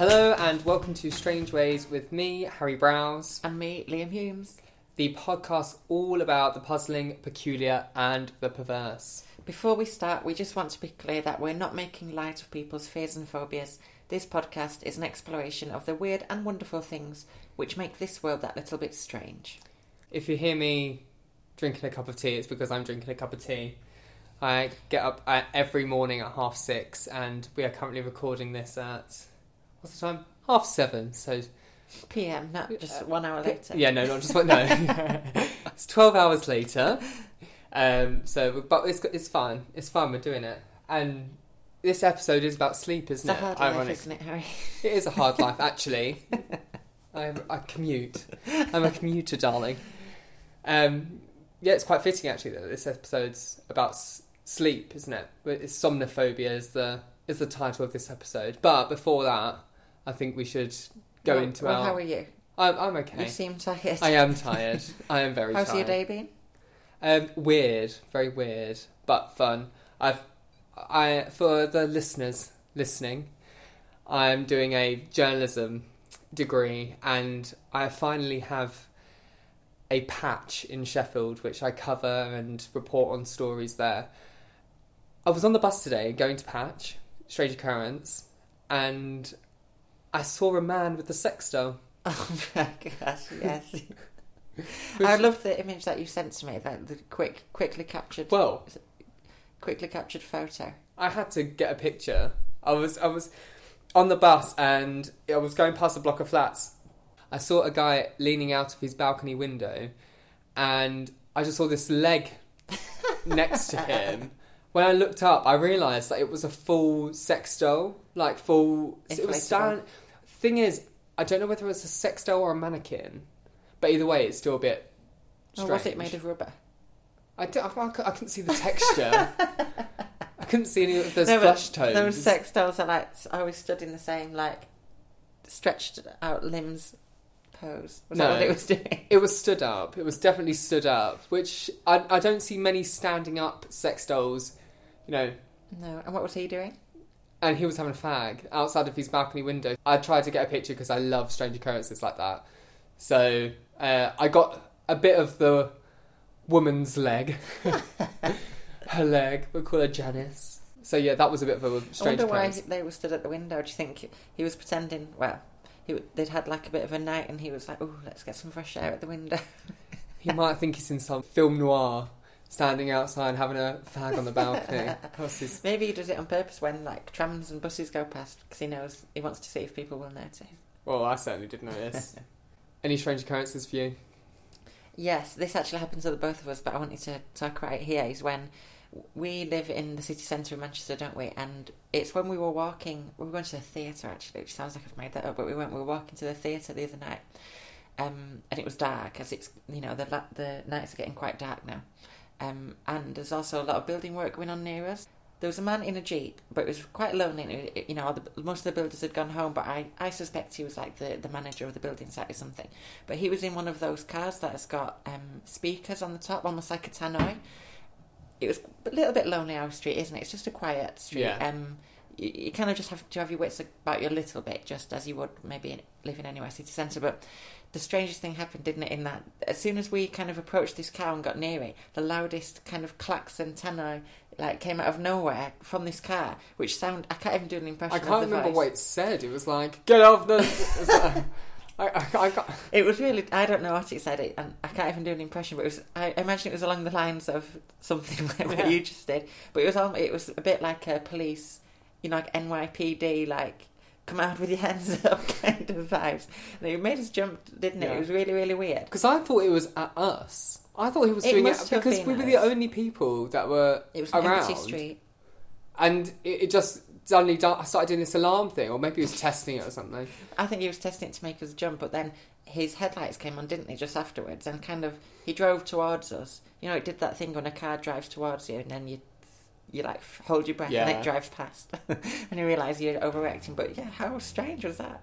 Hello and welcome to Strange Ways with me, Harry Browse, And me, Liam Humes. the podcast all about the puzzling, peculiar, and the perverse. Before we start, we just want to be clear that we're not making light of people's fears and phobias. This podcast is an exploration of the weird and wonderful things which make this world that little bit strange. If you hear me drinking a cup of tea, it's because I'm drinking a cup of tea. I get up every morning at half six, and we are currently recording this at what's the time? Half seven. So PM, not just one hour later. yeah, no, not just one. No, it's twelve hours later. Um, so, but it's it's fun. It's fun. We're doing it, and this episode is about sleep, isn't a it? hard life, Ironic. isn't it, Harry? It is a hard life, actually. I, I commute. I'm a commuter, darling. Um, yeah, it's quite fitting actually that this episode's about s- sleep, isn't it? It's somnophobia is the is the title of this episode. But before that, I think we should go well, into well, our. how are you? I'm, I'm okay. You seem tired. I am tired. I am very How's tired. How's your day been? Um, weird, very weird, but fun. I've, I for the listeners listening, I'm doing a journalism degree, and I finally have a patch in Sheffield, which I cover and report on stories there. I was on the bus today going to Patch, strange occurrence, and I saw a man with a sexto. Oh my gosh, yes. I love the image that you sent to me, that the quick, quickly captured, Well, quickly captured photo. I had to get a picture. I was I was on the bus and I was going past a block of flats. I saw a guy leaning out of his balcony window, and I just saw this leg next to him. When I looked up, I realised that it was a full sex doll, like full. It was stand. Thing is, I don't know whether it was a sex doll or a mannequin, but either way, it's still a bit. Or was it made of rubber? I, don't- I, I couldn't see the texture. I couldn't see any of those No, but tones. Those sex dolls are like I always stood in the same like stretched out limbs pose. Was that No. what it was doing? It was stood up. It was definitely stood up, which I, I don't see many standing up sex dolls, you know. No. And what was he doing? And he was having a fag outside of his balcony window. I tried to get a picture because I love strange occurrences like that. So uh, I got a bit of the woman's leg, her leg. We'll call her Janice. So yeah, that was a bit of a strange I wonder why they were stood at the window. Do you think he was pretending? Well, he, they'd had like a bit of a night, and he was like, "Oh, let's get some fresh air at the window." He might think he's in some film noir, standing outside having a fag on the balcony. What's his Maybe he does it on purpose when like trams and buses go past because he knows he wants to see if people will notice. Well, I certainly did notice. Any strange occurrences for you? Yes, this actually happens to the both of us, but I wanted to talk about it here. Is when we live in the city centre of Manchester, don't we? And it's when we were walking. We went to the theatre actually, which sounds like I've made that up, but we went. We were walking to the theatre the other night, um, and it was dark as it's you know the the nights are getting quite dark now, um, and there's also a lot of building work going on near us. There was a man in a jeep, but it was quite lonely. it- You know, the, most of the builders had gone home, but I, I suspect he was like the, the manager of the building site or something. But he was in one of those cars that has got um, speakers on the top, almost like a tannoy. It was a little bit lonely our street, isn't it? It's just a quiet street. Yeah. Um, you, you kind of just have to have your wits about you a little bit, just as you would maybe living anywhere city centre. But the strangest thing happened, didn't it? In that, as soon as we kind of approached this car and got near it, the loudest kind of klaxon tannoy like came out of nowhere from this car, which sound I can't even do an impression. I can't remember voice. what it said. It was like, get off the. it was I, I, I got, It was really. I don't know what it said, it, and I can't even do an impression. But it was. I imagine it was along the lines of something like what Yeah. you just did. But it was. It was a bit like a police, you know, like NYPD, like come out with your hands up kind of vibes. And it made us jump, didn't it? Yeah. It was really, really weird. because I thought it was at us. I thought he was It doing it because we were us. the only people that were It was around, empty street. and it, it just suddenly da- started doing this alarm thing, or maybe he was testing it or something. I think he was testing it to make us jump, but then his headlights came on, didn't they, just afterwards? And kind of, he drove towards us. You know, it did that thing when a car drives towards you, and then you, you like hold your breath, and it drives past, and you realise you're overreacting. But yeah, how strange was that?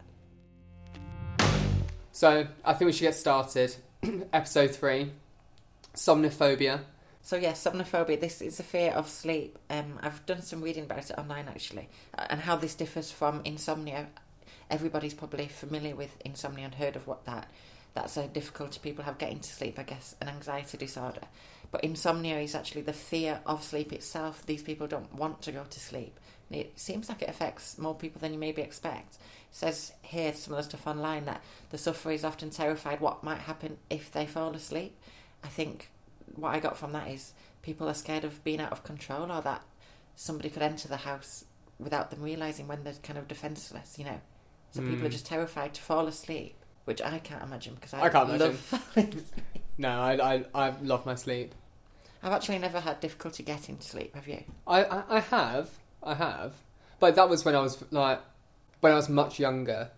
So I think we should get started. Episode three, somnophobia. So yes, somnophobia. This is a fear of sleep. Um, I've done some reading about it online actually, uh, and how this differs from insomnia. everybody's probably familiar with insomnia and heard of what that that's a difficulty people have getting to sleep, I guess, an anxiety disorder. But insomnia is actually the fear of sleep itself. These people don't want to go to sleep. And it seems like it affects more people than you maybe expect. It says here some of the stuff online that the sufferer is often terrified what might happen if they fall asleep. I think what I got from that is people are scared of being out of control or that somebody could enter the house without them realizing when they're kind of defenseless, you know. So people are Mm. just terrified to fall asleep, which I can't imagine because I, I can't love imagine. falling asleep. No, I, I, I love my sleep. I've actually never had difficulty getting to sleep. Have you? I, I, I have, I have, but that was when I was like, when I was much younger.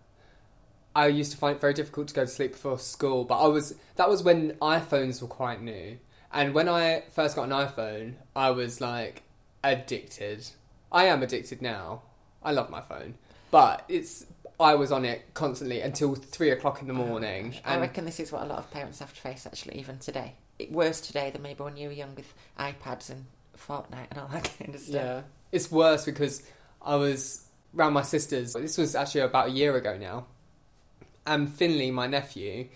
I used to find it very difficult to go to sleep before school, but I was that was when iPhones were quite new, and when I first got an iPhone, I was like addicted. I am addicted now. I love my phone, but it's I was on it constantly until three o'clock in the Oh morning, gosh. I reckon this is what a lot of parents have to face actually, even today. It, worse today than maybe when you were young with iPads and Fortnite and all that kind of stuff. Yeah, it's worse because I was round my sister's. This was actually about a year ago now, and Finley, my nephew,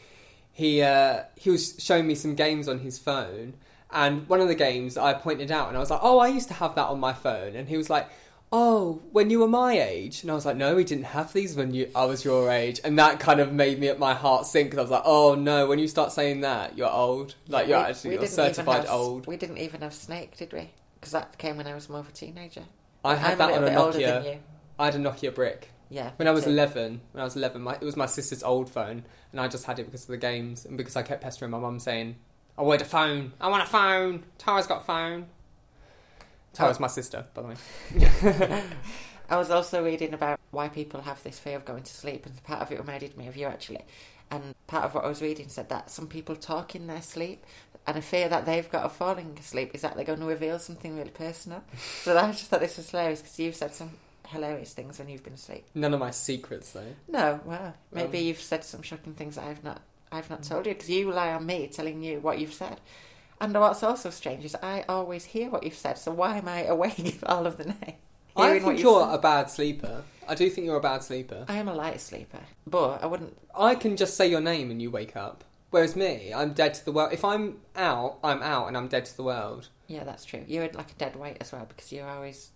he uh, he was showing me some games on his phone, and one of the games I pointed out, and I was like, "Oh, I used to have that on my phone," and he was like. Oh, when you were my age, and I was like, no, we didn't have these when you I was your age, and that kind of made me at my heart sink because I was like, oh no, when you start saying that, you're old, like you're We- actually we you're certified have- old. We didn't even have Snake, did we? Because that came when I was more of a teenager. I had I'm that a on a bit older than Nokia. you. I had a Nokia brick. Yeah. When I was too. 11, when I was 11, my, it was my sister's old phone, and I just had it because of the games, and because I kept pestering my mum saying, I want a phone, I want a phone, Tara's got a phone. Tara's my sister, by the way. I was also reading about why people have this fear of going to sleep, and part of it reminded me of you actually. And part of what I was reading said that some people talk in their sleep, and a fear that they've got of falling asleep is that they're going to reveal something really personal. so I just thought this was hilarious because you've said some hilarious things when you've been asleep. None of my secrets, though. No, well, maybe Um, you've said some shocking things that I've not, I've not told you because you rely on me telling you what you've said. And what's also strange is I always hear what you've said, so why am I awake all of the night? I think you're said? a bad sleeper. I do think you're a bad sleeper. I am a light sleeper, but I wouldn't. I can just say your name and you wake up. Whereas me, I'm dead to the world. If I'm out, I'm out and I'm dead to the world. Yeah, that's true. You're like a dead weight as well because you're always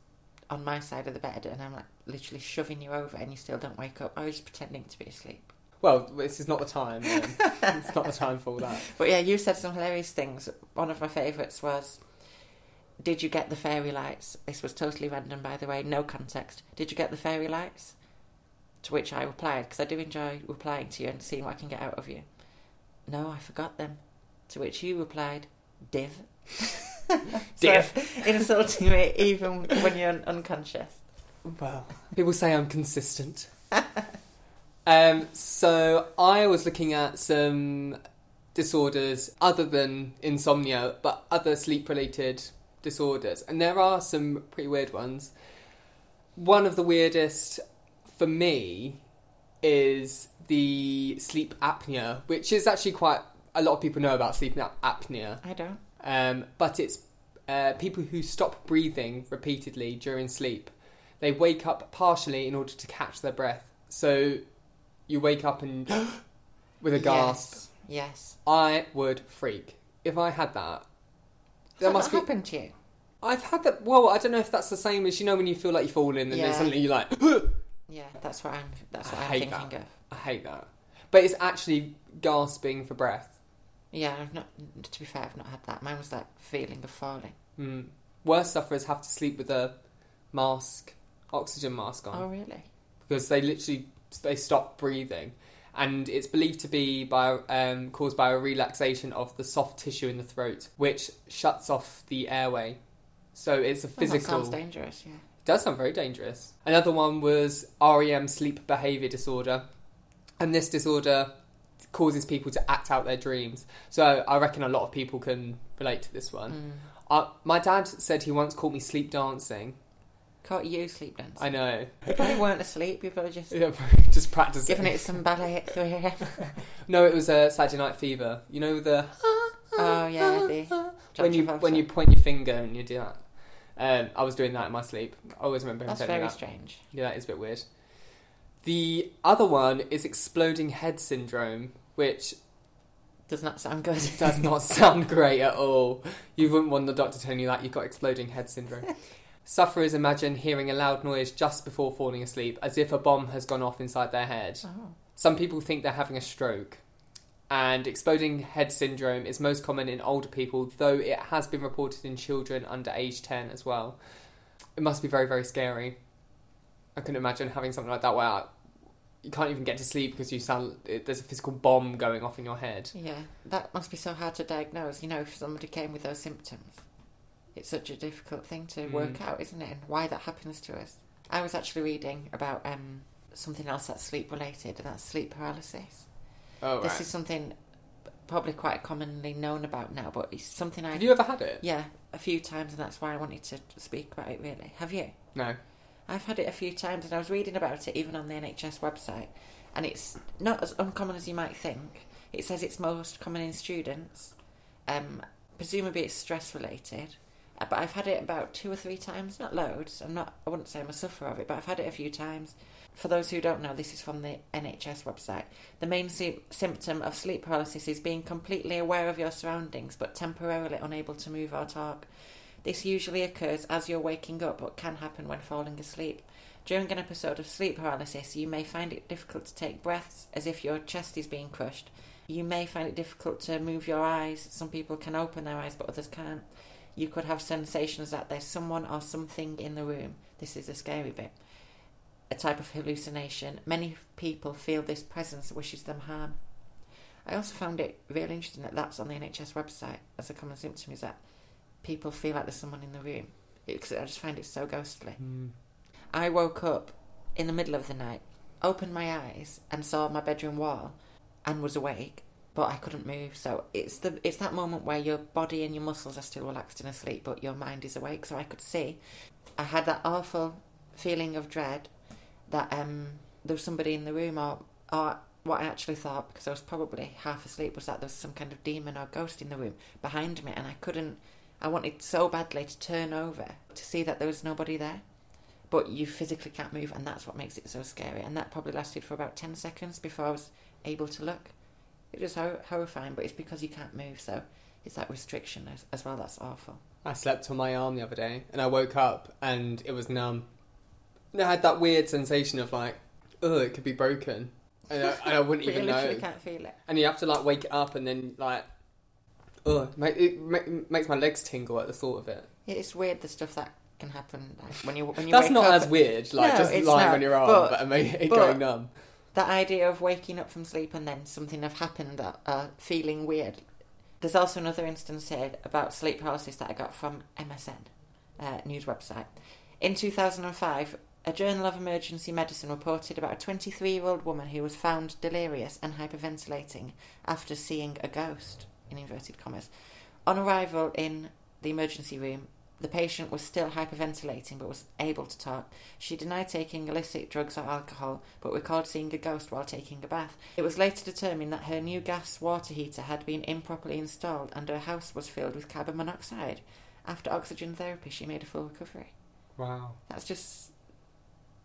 on my side of the bed, and I'm like literally shoving you over, and you still don't wake up. I was pretending to be asleep. Well, this is not the time. it's not the time for all that. But yeah, you said some hilarious things. One of my favourites was, "Did you get the fairy lights?" This was totally random, by the way, no context. Did you get the fairy lights? To which I replied, because I do enjoy replying to you and seeing what I can get out of you. No, I forgot them. To which you replied, "Div." Div. So, insulting me even when you're un- unconscious. Well, people say I'm consistent. Um, so I was looking at some disorders other than insomnia, but other sleep-related disorders, and there are some pretty weird ones. One of the weirdest for me is the sleep apnea, which is actually quite a lot of people know about sleep apnea. I don't. Um, but it's uh, people who stop breathing repeatedly during sleep. They wake up partially in order to catch their breath. So you wake up and with a gasp. Yes. yes. I would freak if I had that. That must be. happened to you. I've had that. Well, I don't know if that's the same as you know when you feel like you're falling and then Yeah. suddenly you're like, Yeah, that's what I'm. That's what I I'm hate thinking that. of. I hate that. But it's actually gasping for breath. Yeah, I've not. To be fair, I've not had that. Mine was that feeling of falling. Mm. Worse sufferers have to sleep with a mask, oxygen mask on. Oh, really? because they literally they stop breathing, and it's believed to be by um, caused by a relaxation of the soft tissue in the throat, which shuts off the airway. So it's a physical. sounds dangerous. Yeah. It does sound very dangerous. Another one was REM sleep behavior disorder, and this disorder causes people to act out their dreams. So I reckon a lot of people can relate to this one. Mm. Uh, my dad said he once caught me sleep dancing. Caught you sleep dancing. I know, You probably weren't asleep. You probably just Yeah, just practicing. giving it some ballet at 3 a.m. No, it was a Saturday Night Fever. You know the Oh, yeah, the when you when you point your finger and you do that. Um, I was doing that in my sleep. I always remember him That's me very that. strange. Yeah, that is a bit weird. The other one is exploding head syndrome, which Does not sound good. does not sound great at all. You wouldn't want the doctor telling you that you've got exploding head syndrome. Sufferers imagine hearing a loud noise just before falling asleep, as if a bomb has gone off inside their head. Oh. Some people think they're having a stroke. And exploding head syndrome is most common in older people, though it has been reported in children under age 10 as well. It must be very, very scary. I couldn't imagine having something like that where you can't even get to sleep because you sound there's a physical bomb going off in your head. Yeah, that must be so hard to diagnose. You know, if somebody came with those symptoms, it's such a difficult thing to work Mm. out, isn't it? And why that happens to us. I was actually reading about um, something else that's sleep related, and that's sleep paralysis. Oh, This right. is something probably quite commonly known about now, but it's something I Have you ever had it? yeah a few times, and that's why I wanted to speak about it. Really, have you? No. I've had it a few times, and I was reading about it even on the NHS website, and it's not as uncommon as you might think. It says it's most common in students. Um, presumably, it's stress related. But I've had it about two or three times, not loads. I'm not. I wouldn't say I'm a sufferer of it, but I've had it a few times. For those who don't know, this is from the NHS website. The main sy- symptom of sleep paralysis is being completely aware of your surroundings, but temporarily unable to move or talk. This usually occurs as you're waking up, but can happen when falling asleep. During an episode of sleep paralysis, you may find it difficult to take breaths as if your chest is being crushed. You may find it difficult to move your eyes. Some people can open their eyes, but others can't. You could have sensations that there's someone or something in the room. This is the scary bit. A type of hallucination. Many people feel this presence wishes them harm. I also found it really interesting that that's on the NHS website as a common symptom is that people feel like there's someone in the room. Because I just find it so ghostly. Mm. I woke up in the middle of the night, opened my eyes, and saw my bedroom wall, and was awake, but I couldn't move. So it's the it's that moment where your body and your muscles are still relaxed and asleep, but your mind is awake. So I could see. I had that awful feeling of dread that um there was somebody in the room, or or what I actually thought because I was probably half asleep was that there was some kind of demon or ghost in the room behind me, and I couldn't. I wanted so badly to turn over to see that there was nobody there but you physically can't move, and that's what makes it so scary. And that probably lasted for about 10 seconds before I was able to look. It was horrifying, but it's because you can't move, so it's that restriction as, as well. That's awful. I slept on my arm the other day and I woke up and it was numb. And I had that weird sensation of like, oh, it could be broken. And I, and I wouldn't you even literally know. can't feel it. And you have to like wake it up and then like, oh, it, ma- it ma- makes my legs tingle at the thought of it. It's weird the stuff that can happen like, when you when you That's not as weird, like No, just lying not, on your arm, but- but, ama- it but- going numb. That idea of waking up from sleep and then something have happened that uh, feeling weird. There's also another instance here about sleep paralysis that I got from MSN uh, news website. In 2005, a Journal of Emergency Medicine reported about a 23 year old woman who was found delirious and hyperventilating after seeing a ghost, in inverted commas. On arrival in the emergency room, the patient was still hyperventilating but was able to talk. She denied taking illicit drugs or alcohol, but recalled seeing a ghost while taking a bath. It was later determined that her new gas water heater had been improperly installed and her house was filled with carbon monoxide. After oxygen therapy, she made a full recovery. Wow. That's just.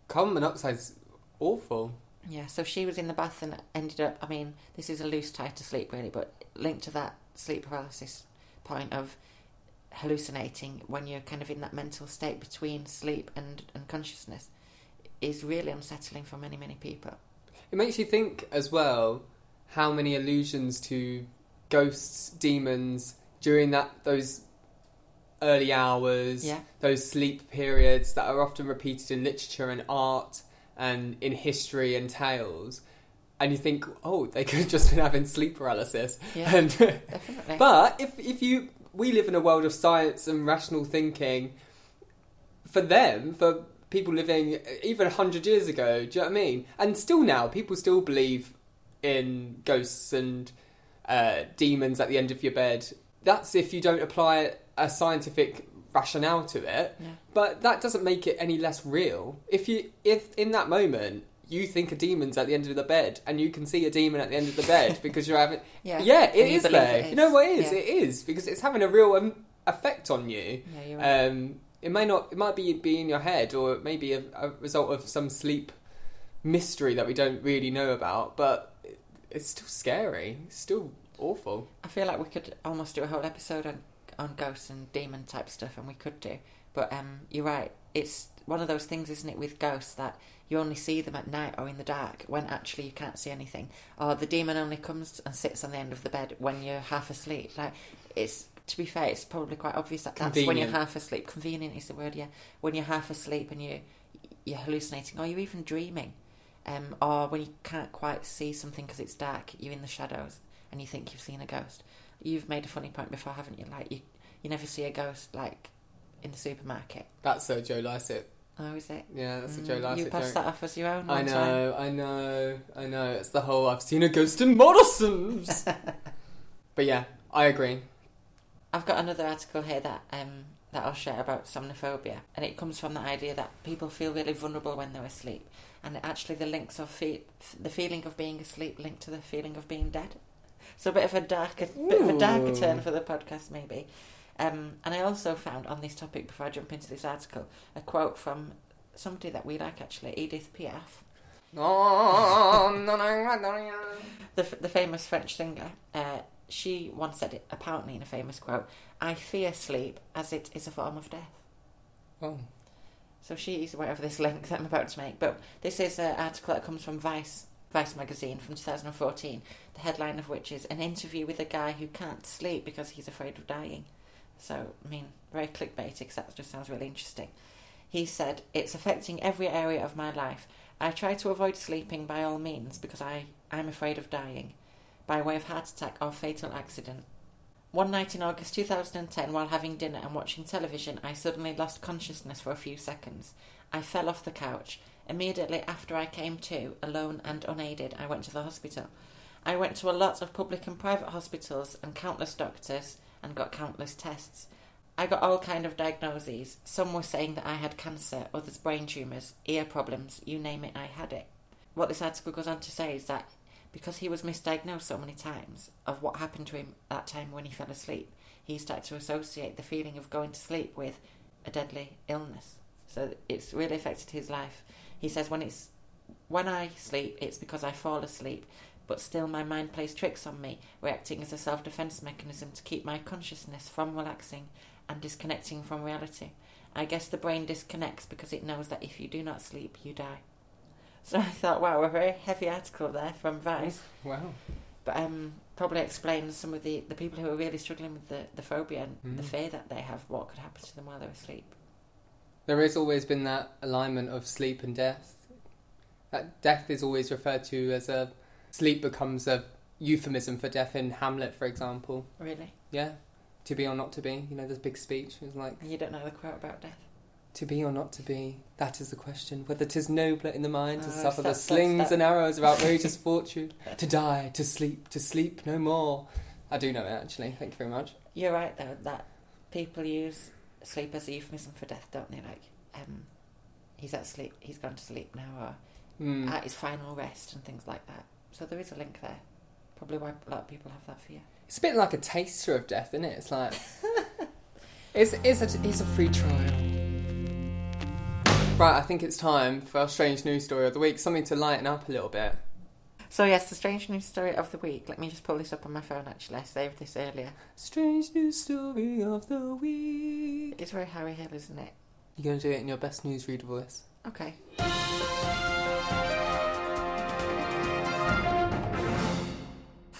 Carbon monoxide's awful. Yeah, so she was in the bath and ended up. I mean, this is a loose tie to sleep, really, but linked to that sleep paralysis point of hallucinating when you're kind of in that mental state between sleep and, and consciousness is really unsettling for many, many people. It makes you think as well how many allusions to ghosts, demons during that those early hours, Yeah. those sleep periods that are often repeated in literature and art and in history and tales. And you think, oh, they could have just been having sleep paralysis. Yeah, And definitely. but if if you we live in a world of science and rational thinking, for them, for people living even hundred years ago, do you know what I mean? And still now, people still believe in ghosts and uh, demons at the end of your bed. That's if you don't apply a scientific rationale to it. yeah. But that doesn't make it any less real. If you if in that moment you think a demon's at the end of the bed and you can see a demon at the end of the bed because you're having Yeah, yeah, it And you is believe there. it You know what it is? Yeah. It is because it's having a real um, effect on you. Yeah, you're right. Um, it may not. It might be be in your head, or it may be a, a result of some sleep mystery that we don't really know about, but it- it's still scary. It's still awful. I feel like we could almost do a whole episode on on ghosts and demon type stuff, and we could do. But um, you're right. It's one of those things, isn't it, with ghosts that you only see them at night or in the dark when actually you can't see anything, or the demon only comes and sits on the end of the bed when you're half asleep. Like it's to be fair, it's probably quite obvious that that's when you're half asleep. Convenient is the word, yeah. When you're half asleep and you you're hallucinating, or you're even dreaming, um, or when you can't quite see something because it's dark, you're in the shadows and you think you've seen a ghost. You've made a funny point before, haven't you? Like you, you never see a ghost like in the supermarket. That's a Joe Lycett. Oh, is it? Yeah, that's a Mm, Joe You passed joke. that off as your own. I one time. know, I know, I know. It's the whole I've seen a ghost in Morrisons. but yeah, I agree. I've got another article here that um that I'll share about somnophobia, and it comes from the idea that people feel really vulnerable when they're asleep, and actually the links of fe- the feeling of being asleep linked to the feeling of being dead. So a bit of a darker, bit of a darker turn for the podcast, maybe. Um, and I also found on this topic before I jump into this article a quote from somebody that we like actually, Edith Piaf, the the famous French singer. Uh, she once said it apparently in a famous quote: "I fear sleep as it is a form of death." Oh, So she's aware of this link that I'm about to make. But this is an article that comes from Vice, Vice magazine from 2014. The headline of which is an interview with a guy who can't sleep because he's afraid of dying. So I mean, very clickbaity because that just sounds really interesting. He said, "It's affecting every area of my life. I try to avoid sleeping by all means because I I'm afraid of dying, by way of heart attack or fatal accident." One night in August 2010, while having dinner and watching television, I suddenly lost consciousness for a few seconds. I fell off the couch. Immediately after I came to, alone and unaided, I went to the hospital. I went to a lot of public and private hospitals and countless doctors and got countless tests. I got all kind of diagnoses. Some were saying that I had cancer, others brain tumours, ear problems, you name it, I had it. What this article goes on to say is that because he was misdiagnosed so many times of what happened to him that time when he fell asleep, he started to associate the feeling of going to sleep with a deadly illness. So it's really affected his life. He says when it's when I sleep, it's because I fall asleep, but still my mind plays tricks on me, reacting as a self-defense mechanism to keep my consciousness from relaxing and disconnecting from reality. I guess the brain disconnects because it knows that if you do not sleep, you die. So I thought, wow, a very heavy article there from Vice wow. but um, probably explains some of the, the people who are really struggling with the, the phobia and the Mm. fear that they have, what could happen to them while they're asleep. There has always been that alignment of sleep and death. That death is always referred to as a sleep becomes a euphemism for death in Hamlet, for example. Really? Yeah, to be or not to be. You know, this big speech was like, And you don't know the quote about death? to be or not to be. That is the question. Whether 'tis nobler in the mind to Oh, suffer the slings that- and arrows of outrageous fortune, to die, to sleep, to sleep no more. I do know it actually. Thank you very much. You're right, though, that people use sleep as a euphemism for death, don't they? Like, um, he's at sleep, he's gone to sleep now, or Mm. at his final rest, and things like that. So there is a link there. Probably why a lot of people have that fear. It's a bit like a taster of death, isn't it? It's like it's it's a it's a free trial. Right, I think it's time for our strange news story of the week. Something to lighten up a little bit. So, yes, the strange news story of the week. Let me just pull this up on my phone, actually. I saved this earlier. Strange news story of the week. It's very Harry Hill, isn't it? You're gonna do it in your best newsreader voice. Okay.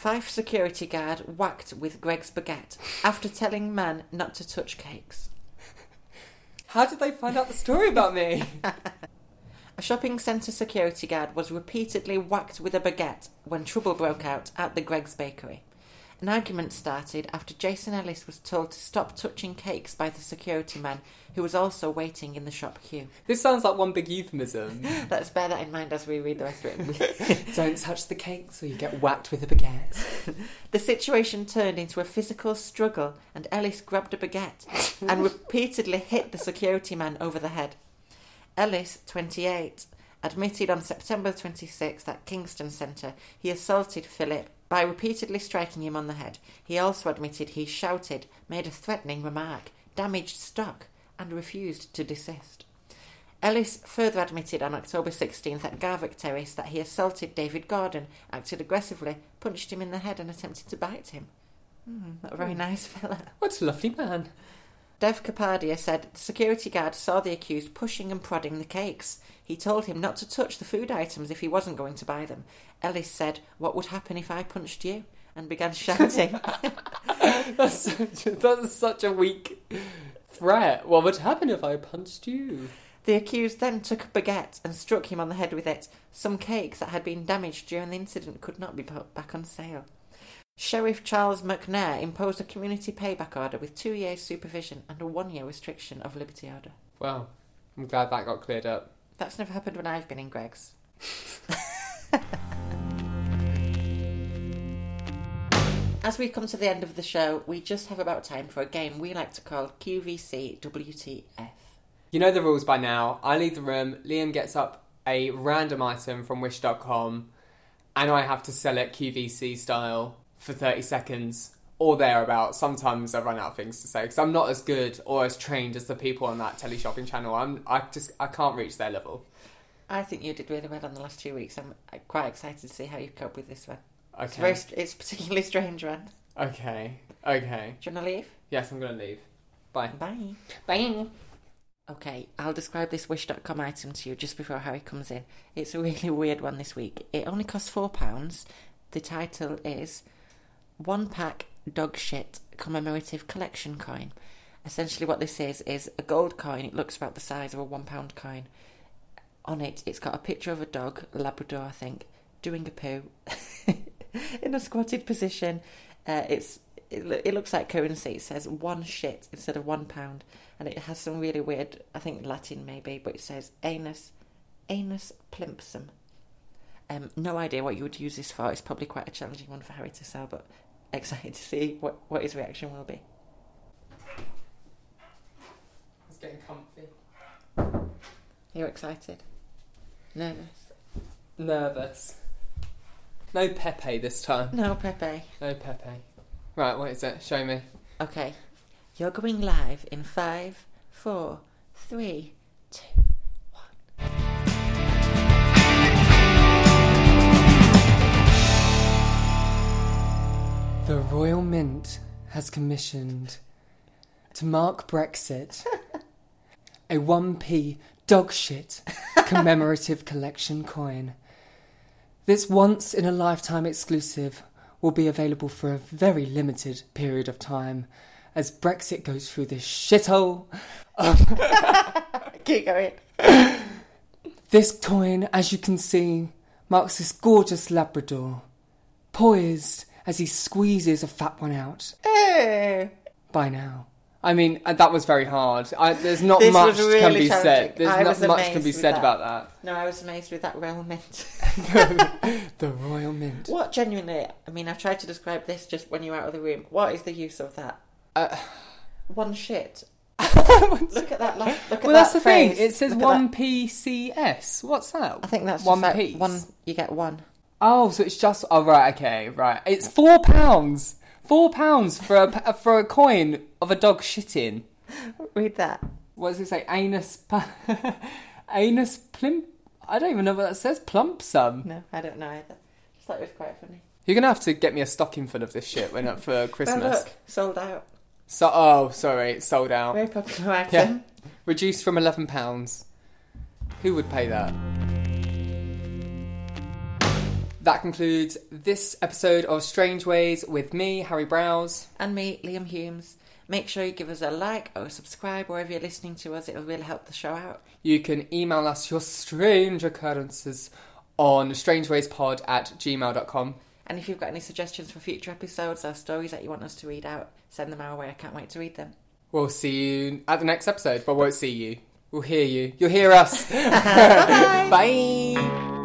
Fife security guard whacked with Greggs baguette after telling man not to touch cakes. How did they find out the story about me? A shopping centre security guard was repeatedly whacked with a baguette when trouble broke out at the Greggs bakery. An argument started after Jason Ellis was told to stop touching cakes by the security man, who was also waiting in the shop queue. this sounds like one big euphemism. Let's bear that in mind as we read the rest of it. Don't touch the cakes or you get whacked with a baguette. The situation turned into a physical struggle, and Ellis grabbed a baguette and repeatedly hit the security man over the head. Ellis, 28, admitted on September 26th at Kingdom Centre he assaulted Philip by repeatedly striking him on the head. He also admitted he shouted, made a threatening remark, damaged stock, and refused to desist. Ellis further admitted on October 16th at Garvick Terrace that he assaulted David Gordon, acted aggressively, punched him in the head, and attempted to bite him. Hmm, not a very nice fella. What a lovely man. Dev Kapadia said the security guard saw the accused pushing and prodding the cakes. He told him not to touch the food items if he wasn't going to buy them. Ellis said, What would happen if I punched you? and began shouting. That's such a, that's such a weak threat. What would happen if I punched you? the accused then took a baguette and struck him on the head with it. Some cakes that had been damaged during the incident could not be put back on sale. Sheriff Charles McNair imposed a community payback order with two years supervision and a one year restriction of liberty order. Well, I'm glad that got cleared up. That's never happened when I've been in Greggs. As we come to the end of the show, we just have about time for a game we like to call QVC WTF. You know the rules by now. I leave the room, Liam gets up a random item from Wish.com, and I have to sell it QVC style for 30 seconds or thereabouts. Sometimes I run out of things to say because I'm not as good or as trained as the people on that teleshopping channel. I'm, I just I can't reach their level. I think you did really well on the last two weeks. I'm uh, quite excited to see how you cope with this one. It's Okay. very, str- it's a particularly strange one. Okay. Okay. Do you want to leave? Yes, I'm gonna leave. Bye. Bye. Bye. Okay, I'll describe this Wish.com item to you just before Harry comes in. It's a really weird one this week. It only costs £4. The title is One Pack Dog Shit Commemorative Collection Coin. Essentially, what this is is a gold coin. It looks about the size of a £1 coin. On it, it's got a picture of a dog, a Labrador, I think, doing a poo in a squatted position. Uh, it's it, it looks like currency. It says one shit instead of one pound, and it has some really weird, I think Latin maybe, but it says anus, anus plimpsum. Um, no idea what you would use this for. It's probably quite a challenging one for Harry to sell, but excited to see what, what his reaction will be. It's getting comfy. You're excited? Nervous? Nervous. No Pepe this time. No, Pepe. No Pepe. Right, what is it? Show me. Okay, you're going live in five, four, three, two. Mint has commissioned to mark Brexit a 1p dogshit commemorative collection coin. This once in a lifetime exclusive will be available for a very limited period of time as Brexit goes through this shithole. Keep going. This coin, as you can see, marks this gorgeous Labrador, poised as he squeezes a fat one out. Hey. by now. I mean, uh, that was very hard. I, there's not This much was can be said. There's I not much can be said that. about that. No, I was amazed with that Royal Mint. the Royal Mint. What genuinely? I mean, I've tried to describe this just when you're out of the room. What is the use of that? Uh, One shit. Look at that. Look at well, that's that the thing. It says Look one. PCS. What's that? I think that's one just like piece. one. You get one. Oh, so it's just. Oh, right. Okay. Right. It's four pounds. Four pounds for a for a coin of a dog shitting. Read that. What does it say? Anus. pa- Anus plimp. I don't even know what that says. Plump sum. No, I don't know either. Just thought it was quite funny. You're gonna have to get me a stocking full of this shit when for Christmas. look, sold out. So, oh, sorry, it's sold out. Very popular item. Reduced from eleven pounds. Who would pay that? That concludes this episode of Strange Ways with me, Harry Browse. And me, Liam Humes. Make sure you give us a like or subscribe wherever you're listening to us. It'll really help the show out. You can email us your strange occurrences on strangewayspod at gmail.com. And if you've got any suggestions for future episodes or stories that you want us to read out, send them our way. I can't wait to read them. We'll see you at the next episode, but won't see you. We'll hear you. You'll hear us. Bye. Bye.